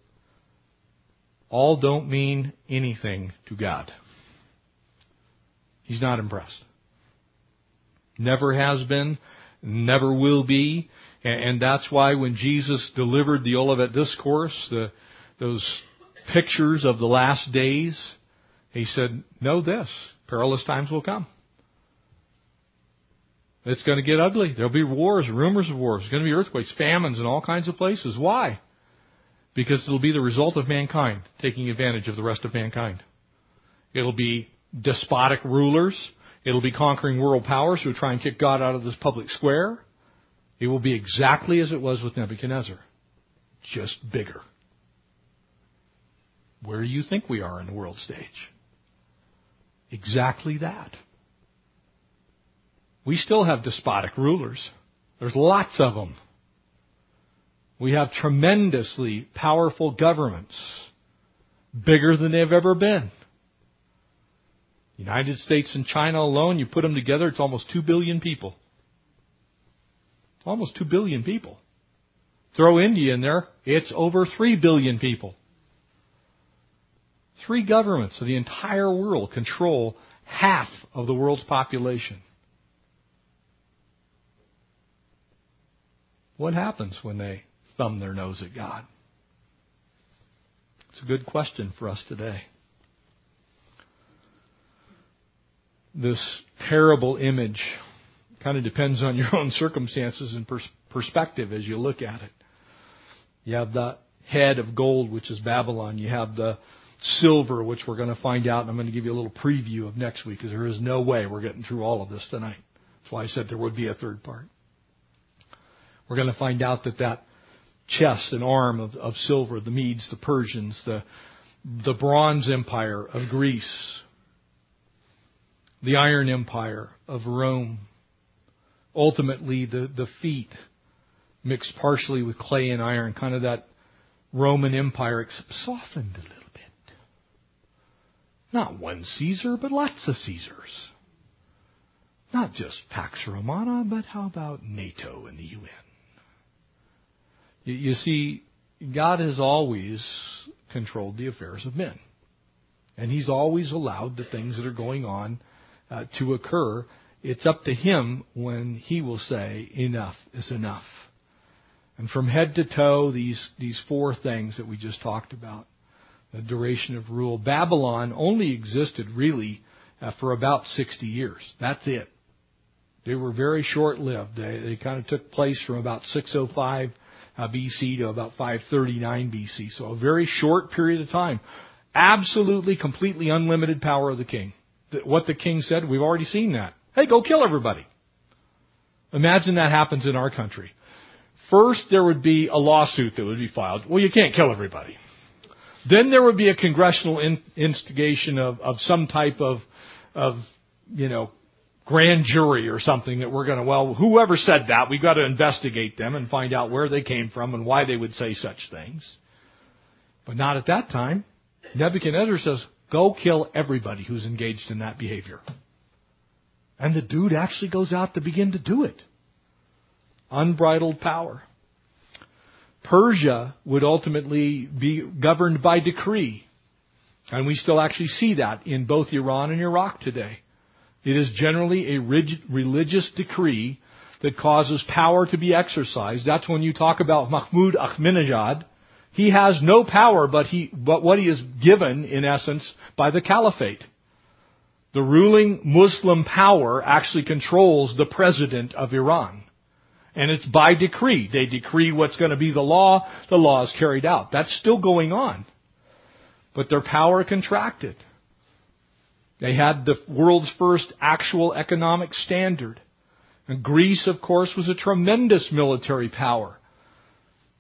All don't mean anything to God. He's not impressed. Never has been, never will be. And that's why when Jesus delivered the Olivet Discourse, the, those pictures of the last days, he said, know this, perilous times will come. It's going to get ugly. There'll be wars, rumors of wars. There's going to be earthquakes, famines in all kinds of places. Why? Because it'll be the result of mankind taking advantage of the rest of mankind. It'll be despotic rulers It'll be conquering world powers who try and kick God out of this public square. It will be exactly as it was with Nebuchadnezzar, just bigger. Where do you think we are in the world stage? Exactly that. We still have despotic rulers. There's lots of them. We have tremendously powerful governments, bigger than they've ever been. United States and China alone, you put them together, it's almost 2 billion people. Almost 2 billion people. Throw India in there, it's over 3 billion people. Three governments of the entire world control half of the world's population. What happens when they thumb their nose at God? It's a good question for us today. This terrible image. Kind of depends on your own circumstances and pers- perspective as you look at it. You have the head of gold, which is Babylon. You have the silver, which we're going to find out, and I'm going to give you a little preview of next week because there is no way we're getting through all of this tonight. That's why I said there would be a third part. We're going to find out that that chest and arm of, of silver, the Medes, the Persians, the the Bronze Empire of Greece, the Iron Empire of Rome. Ultimately, the, the feet mixed partially with clay and iron, kind of that Roman Empire, except softened a little bit. Not one Caesar, but lots of Caesars. Not just Pax Romana, but how about NATO and the UN? You, you see, God has always controlled the affairs of men. And He's always allowed the things that are going on uh, to occur, it's up to him when he will say, enough is enough. And from head to toe, these, these four things that we just talked about. The duration of rule. Babylon only existed really uh, for about 60 years. That's it. They were very short lived. They, they kind of took place from about 605 uh, BC to about 539 BC. So a very short period of time. Absolutely, completely unlimited power of the king what the king said, we've already seen that. Hey, go kill everybody. Imagine that happens in our country. First, there would be a lawsuit that would be filed. Well, you can't kill everybody. Then there would be a congressional in, instigation of, of some type of, of, you know, grand jury or something that we're going to, well, whoever said that, we've got to investigate them and find out where they came from and why they would say such things. But not at that time. Nebuchadnezzar says, Go kill everybody who's engaged in that behavior. And the dude actually goes out to begin to do it. Unbridled power. Persia would ultimately be governed by decree. And we still actually see that in both Iran and Iraq today. It is generally a rigid, religious decree that causes power to be exercised. That's when you talk about Mahmoud Ahmadinejad, he has no power but, he, but what he is given, in essence, by the caliphate. The ruling Muslim power actually controls the president of Iran. And it's by decree. They decree what's going to be the law. The law is carried out. That's still going on. But their power contracted. They had the world's first actual economic standard. And Greece, of course, was a tremendous military power,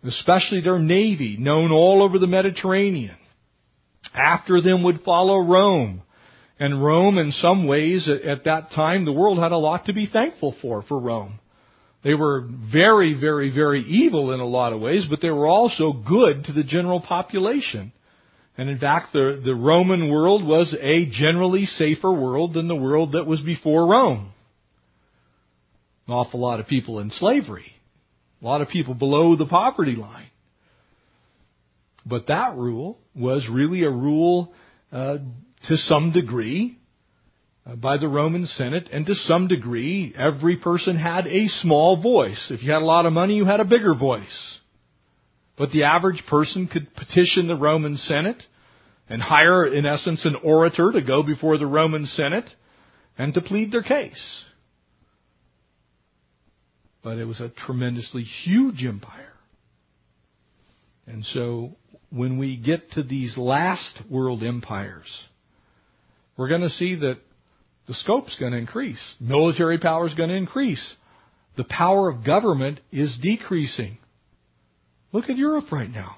especially their navy, known all over the Mediterranean. After them would follow Rome. And Rome, in some ways, at that time, the world had a lot to be thankful for, for Rome. They were very, very, very evil in a lot of ways, but they were also good to the general population. And in fact, the, the Roman world was a generally safer world than the world that was before Rome. An awful lot of people in slavery. A lot of people below the poverty line. But that rule was really a rule uh, to some degree uh, by the Roman Senate, and to some degree, every person had a small voice. If you had a lot of money, you had a bigger voice. But the average person could petition the Roman Senate and hire, in essence, an orator to go before the Roman Senate and to plead their case. But it was a tremendously huge empire. And so when we get to these last world empires, we're going to see that the scope's going to increase. Military power is going to increase. The power of government is decreasing. Look at Europe right now.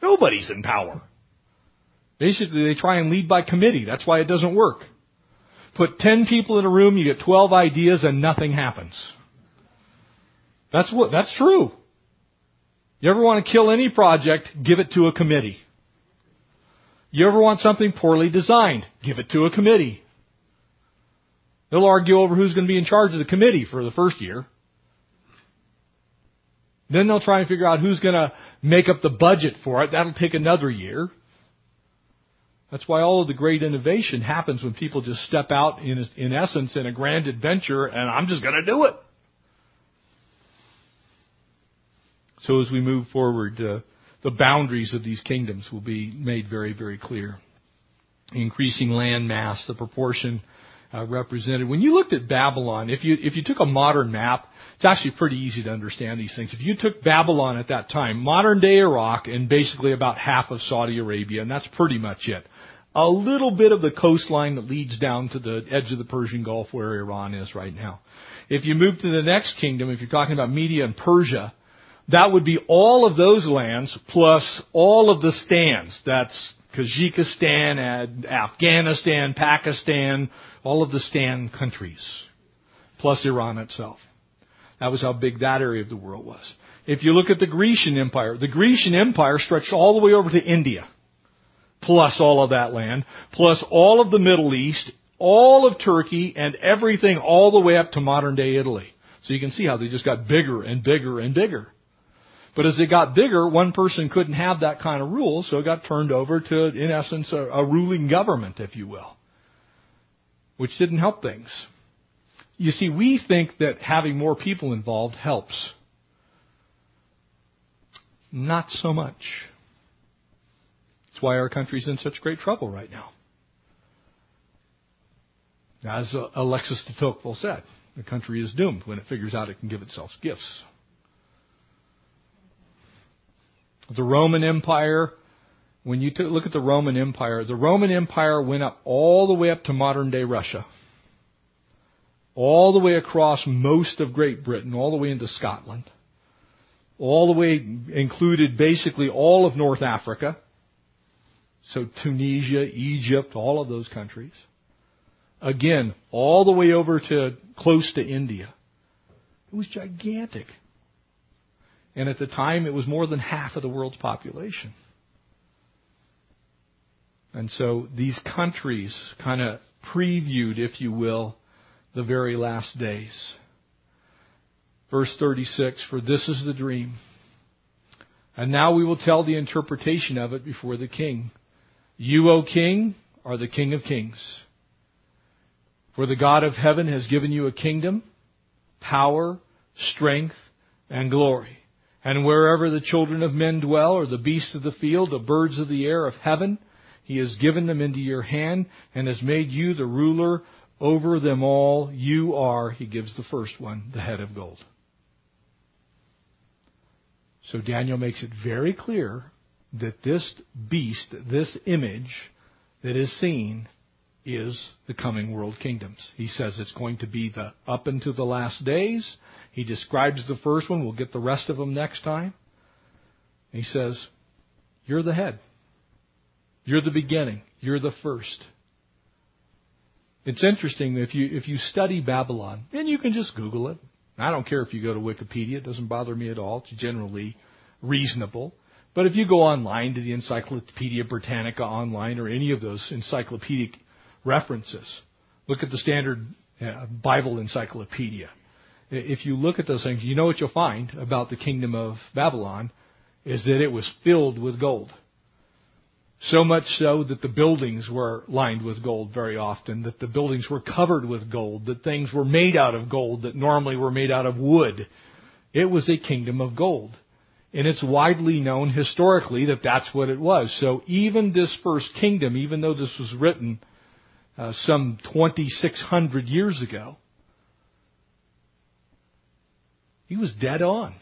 Nobody's in power. Basically, they try and lead by committee. That's why it doesn't work. Put 10 people in a room, you get 12 ideas, and nothing happens. That's what, that's true. You ever want to kill any project, give it to a committee. You ever want something poorly designed, give it to a committee. They'll argue over who's going to be in charge of the committee for the first year. Then they'll try and figure out who's going to make up the budget for it. That'll take another year. That's why all of the great innovation happens when people just step out in, in essence in a grand adventure and I'm just going to do it. So as we move forward, uh, the boundaries of these kingdoms will be made very, very clear. Increasing land mass, the proportion uh, represented. When you looked at Babylon, if you if you took a modern map, it's actually pretty easy to understand these things. If you took Babylon at that time, modern day Iraq, and basically about half of Saudi Arabia, and that's pretty much it. A little bit of the coastline that leads down to the edge of the Persian Gulf where Iran is right now. If you move to the next kingdom, if you're talking about Media and Persia, that would be all of those lands plus all of the stands. That's Kazakhstan, Afghanistan, Pakistan, all of the stand countries, plus Iran itself. That was how big that area of the world was. If you look at the Grecian Empire, the Grecian Empire stretched all the way over to India, plus all of that land, plus all of the Middle East, all of Turkey, and everything all the way up to modern day Italy. So you can see how they just got bigger and bigger and bigger. But as it got bigger, one person couldn't have that kind of rule, so it got turned over to, in essence, a, a ruling government, if you will, which didn't help things. You see, we think that having more people involved helps. Not so much. That's why our country's in such great trouble right now. As Alexis de Tocqueville said, the country is doomed when it figures out it can give itself gifts. The Roman Empire, when you look at the Roman Empire, the Roman Empire went up all the way up to modern day Russia. All the way across most of Great Britain, all the way into Scotland. All the way included basically all of North Africa. So Tunisia, Egypt, all of those countries. Again, all the way over to close to India. It was gigantic. And at the time, it was more than half of the world's population. And so these countries kind of previewed, if you will, the very last days. Verse 36 For this is the dream. And now we will tell the interpretation of it before the king. You, O king, are the king of kings. For the God of heaven has given you a kingdom, power, strength, and glory. And wherever the children of men dwell, or the beasts of the field, the birds of the air of heaven, he has given them into your hand and has made you the ruler over them all. You are, he gives the first one, the head of gold. So Daniel makes it very clear that this beast, this image that is seen, is the coming world kingdoms. He says it's going to be the up into the last days. He describes the first one. We'll get the rest of them next time. He says, You're the head. You're the beginning. You're the first. It's interesting if you if you study Babylon, and you can just Google it. I don't care if you go to Wikipedia; it doesn't bother me at all. It's generally reasonable. But if you go online to the Encyclopedia Britannica online or any of those encyclopedic references, look at the standard uh, Bible encyclopedia. If you look at those things, you know what you'll find about the kingdom of Babylon is that it was filled with gold. So much so that the buildings were lined with gold very often, that the buildings were covered with gold, that things were made out of gold that normally were made out of wood. It was a kingdom of gold. And it's widely known historically that that's what it was. So even this first kingdom, even though this was written uh, some 2,600 years ago, he was dead on.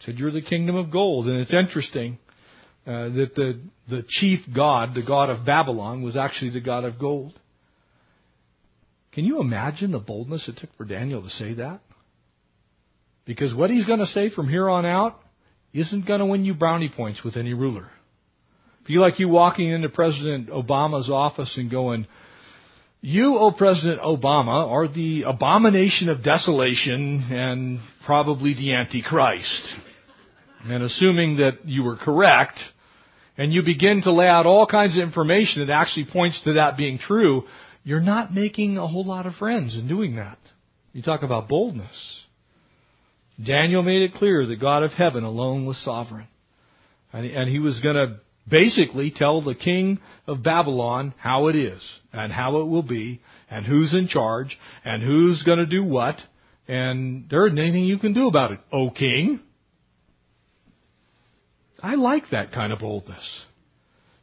Said, You're the kingdom of gold. And it's interesting uh, that the, the chief god, the god of Babylon, was actually the god of gold. Can you imagine the boldness it took for Daniel to say that? Because what he's going to say from here on out isn't going to win you brownie points with any ruler. Be like you walking into President Obama's office and going, you, O President Obama, are the abomination of desolation and probably the Antichrist. And assuming that you were correct, and you begin to lay out all kinds of information that actually points to that being true, you're not making a whole lot of friends in doing that. You talk about boldness. Daniel made it clear that God of heaven alone was sovereign. And, and he was going to basically tell the king of Babylon how it is and how it will be and who's in charge and who's going to do what. And there isn't anything you can do about it, O king. I like that kind of boldness.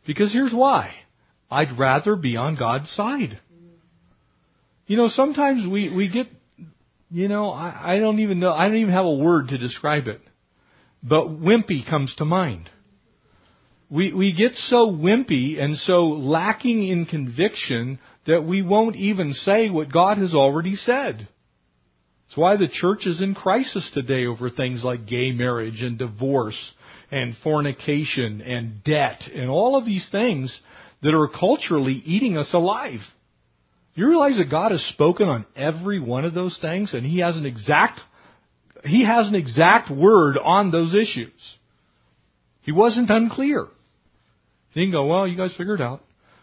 Because here's why. I'd rather be on God's side. You know, sometimes we, we get you know, I, I don't even know, I don't even have a word to describe it. But wimpy comes to mind. We, we get so wimpy and so lacking in conviction that we won't even say what God has already said. That's why the church is in crisis today over things like gay marriage and divorce and fornication and debt and all of these things that are culturally eating us alive. You realize that God has spoken on every one of those things and He has an exact, He has an exact word on those issues. He wasn't unclear. He didn't go, well, you guys figure it out.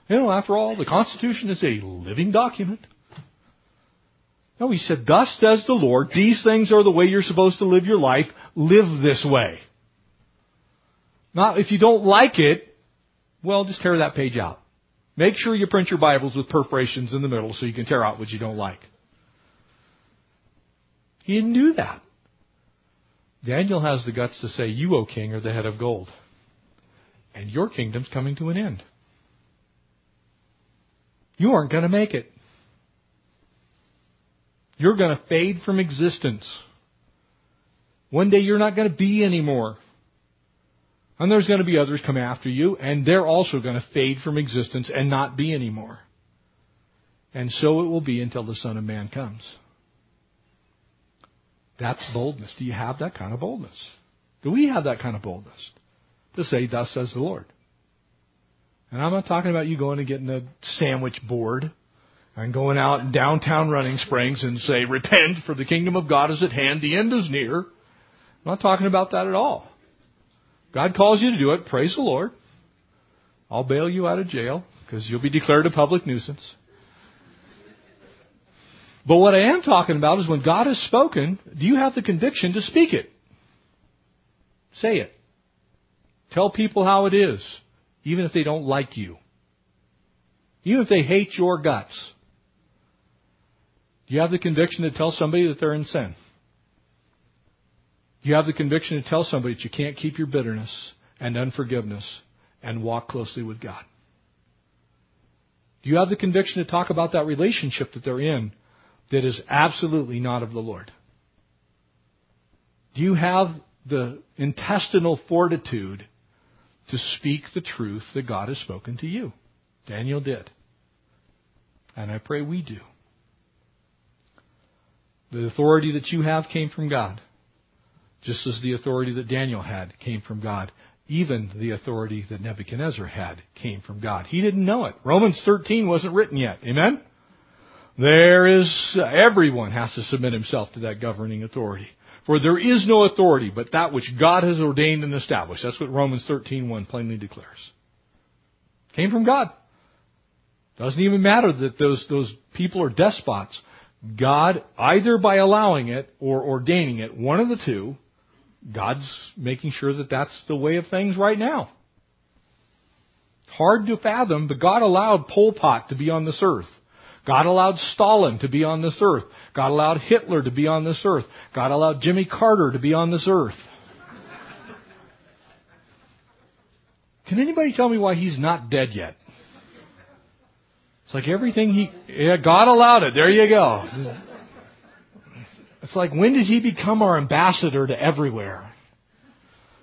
You know, after all, the Constitution is a living document. No, he said, thus says the Lord, these things are the way you're supposed to live your life. Live this way. Not if you don't like it, well, just tear that page out. Make sure you print your Bibles with perforations in the middle so you can tear out what you don't like. He didn't do that. Daniel has the guts to say, You, O king, are the head of gold. And your kingdom's coming to an end. You aren't going to make it. You're going to fade from existence. One day you're not going to be anymore. And there's going to be others come after you, and they're also going to fade from existence and not be anymore. And so it will be until the Son of Man comes. That's boldness. Do you have that kind of boldness? Do we have that kind of boldness? To say, Thus says the Lord. And I'm not talking about you going and getting a sandwich board and going out in downtown Running Springs and say, Repent, for the kingdom of God is at hand, the end is near. I'm not talking about that at all. God calls you to do it. Praise the Lord. I'll bail you out of jail because you'll be declared a public nuisance. But what I am talking about is when God has spoken, do you have the conviction to speak it? Say it. Tell people how it is, even if they don't like you. Even if they hate your guts. Do you have the conviction to tell somebody that they're in sin? Do you have the conviction to tell somebody that you can't keep your bitterness and unforgiveness and walk closely with God. Do you have the conviction to talk about that relationship that they're in that is absolutely not of the Lord? Do you have the intestinal fortitude to speak the truth that God has spoken to you? Daniel did. And I pray we do. The authority that you have came from God, just as the authority that Daniel had came from God. Even the authority that Nebuchadnezzar had came from God. He didn't know it. Romans 13 wasn't written yet. Amen? There is, everyone has to submit himself to that governing authority. For there is no authority but that which God has ordained and established. That's what Romans 13.1 plainly declares. Came from God. Doesn't even matter that those, those people are despots. God, either by allowing it or ordaining it, one of the two, God's making sure that that's the way of things right now. Hard to fathom, but God allowed Pol Pot to be on this earth. God allowed Stalin to be on this earth. God allowed Hitler to be on this earth. God allowed Jimmy Carter to be on this earth. Can anybody tell me why he's not dead yet? It's like everything he, yeah, God allowed it. There you go. It's like, when did he become our ambassador to everywhere?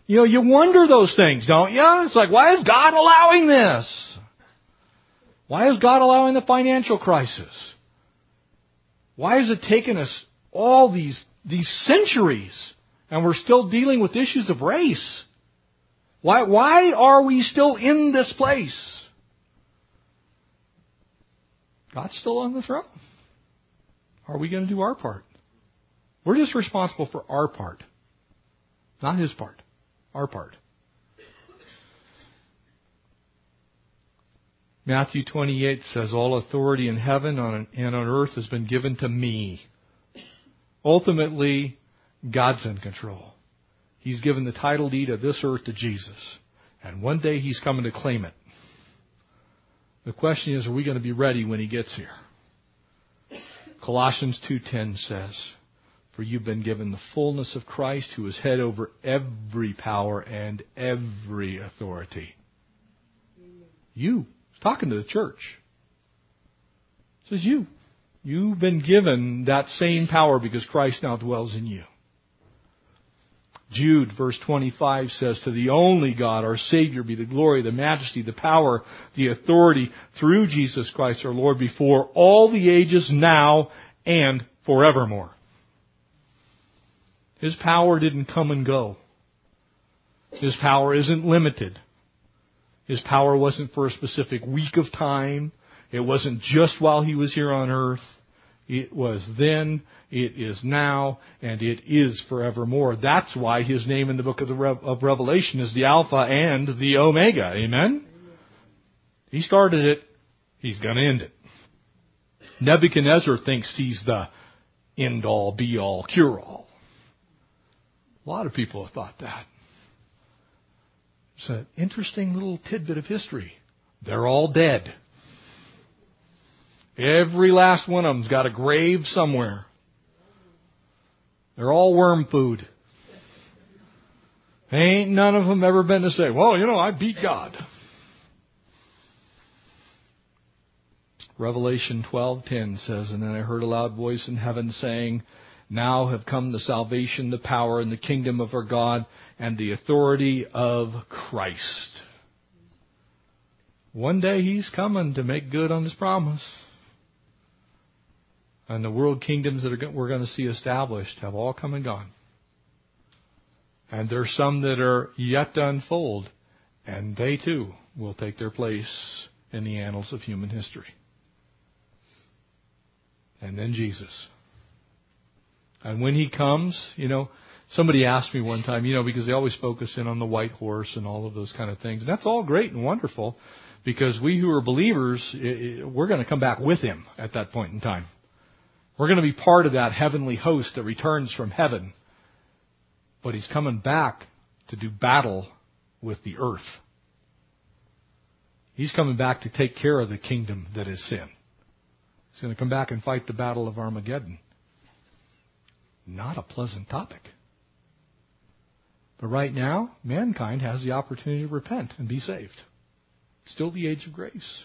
You know, you wonder those things, don't you? It's like, why is God allowing this? Why is God allowing the financial crisis? Why has it taken us all these, these centuries and we're still dealing with issues of race? Why, why are we still in this place? God's still on the throne. Are we going to do our part? We're just responsible for our part, not his part, our part. Matthew 28 says, All authority in heaven and on earth has been given to me. Ultimately, God's in control. He's given the title deed of this earth to Jesus. And one day He's coming to claim it. The question is, are we going to be ready when He gets here? Colossians 2.10 says, For you've been given the fullness of Christ who is head over every power and every authority. You talking to the church. It says you. You've been given that same power because Christ now dwells in you. Jude verse 25 says, To the only God, our Savior, be the glory, the majesty, the power, the authority through Jesus Christ our Lord before all the ages now and forevermore. His power didn't come and go. His power isn't limited. His power wasn't for a specific week of time. It wasn't just while he was here on earth. It was then, it is now, and it is forevermore. That's why his name in the book of, the Re- of Revelation is the Alpha and the Omega. Amen? He started it. He's going to end it. Nebuchadnezzar thinks he's the end all, be all, cure all. A lot of people have thought that. It's an interesting little tidbit of history. They're all dead. Every last one of them's got a grave somewhere. They're all worm food. Ain't none of them ever been to say, well, you know, I beat God. Revelation 12:10 says, and then I heard a loud voice in heaven saying, now have come the salvation, the power, and the kingdom of our God and the authority of Christ. One day He's coming to make good on His promise. And the world kingdoms that we're going to see established have all come and gone. And there's some that are yet to unfold, and they too will take their place in the annals of human history. And then Jesus. And when he comes, you know, somebody asked me one time, you know, because they always focus in on the white horse and all of those kind of things. And that's all great and wonderful because we who are believers, we're going to come back with him at that point in time. We're going to be part of that heavenly host that returns from heaven. But he's coming back to do battle with the earth. He's coming back to take care of the kingdom that is sin. He's going to come back and fight the battle of Armageddon not a pleasant topic. But right now, mankind has the opportunity to repent and be saved. Still the age of grace.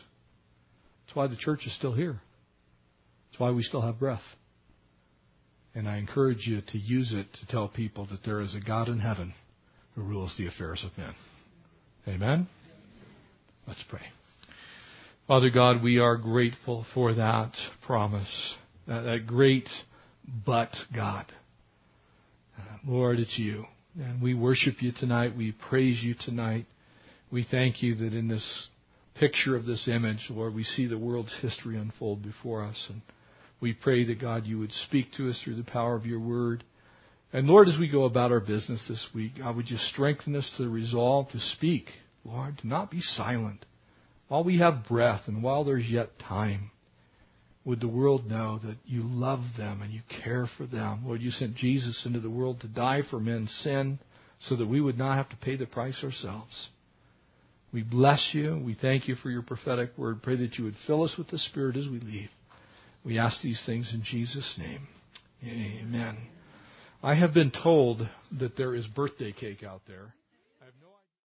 That's why the church is still here. That's why we still have breath. And I encourage you to use it to tell people that there is a God in heaven who rules the affairs of men. Amen? Let's pray. Father God, we are grateful for that promise, that, that great but God. Uh, Lord, it's you. And we worship you tonight. We praise you tonight. We thank you that in this picture of this image, Lord, we see the world's history unfold before us. And we pray that, God, you would speak to us through the power of your word. And Lord, as we go about our business this week, God, would you strengthen us to the resolve to speak, Lord, to not be silent. While we have breath and while there's yet time, would the world know that you love them and you care for them. Lord, you sent Jesus into the world to die for men's sin so that we would not have to pay the price ourselves. We bless you. We thank you for your prophetic word. Pray that you would fill us with the Spirit as we leave. We ask these things in Jesus' name. Amen. I have been told that there is birthday cake out there.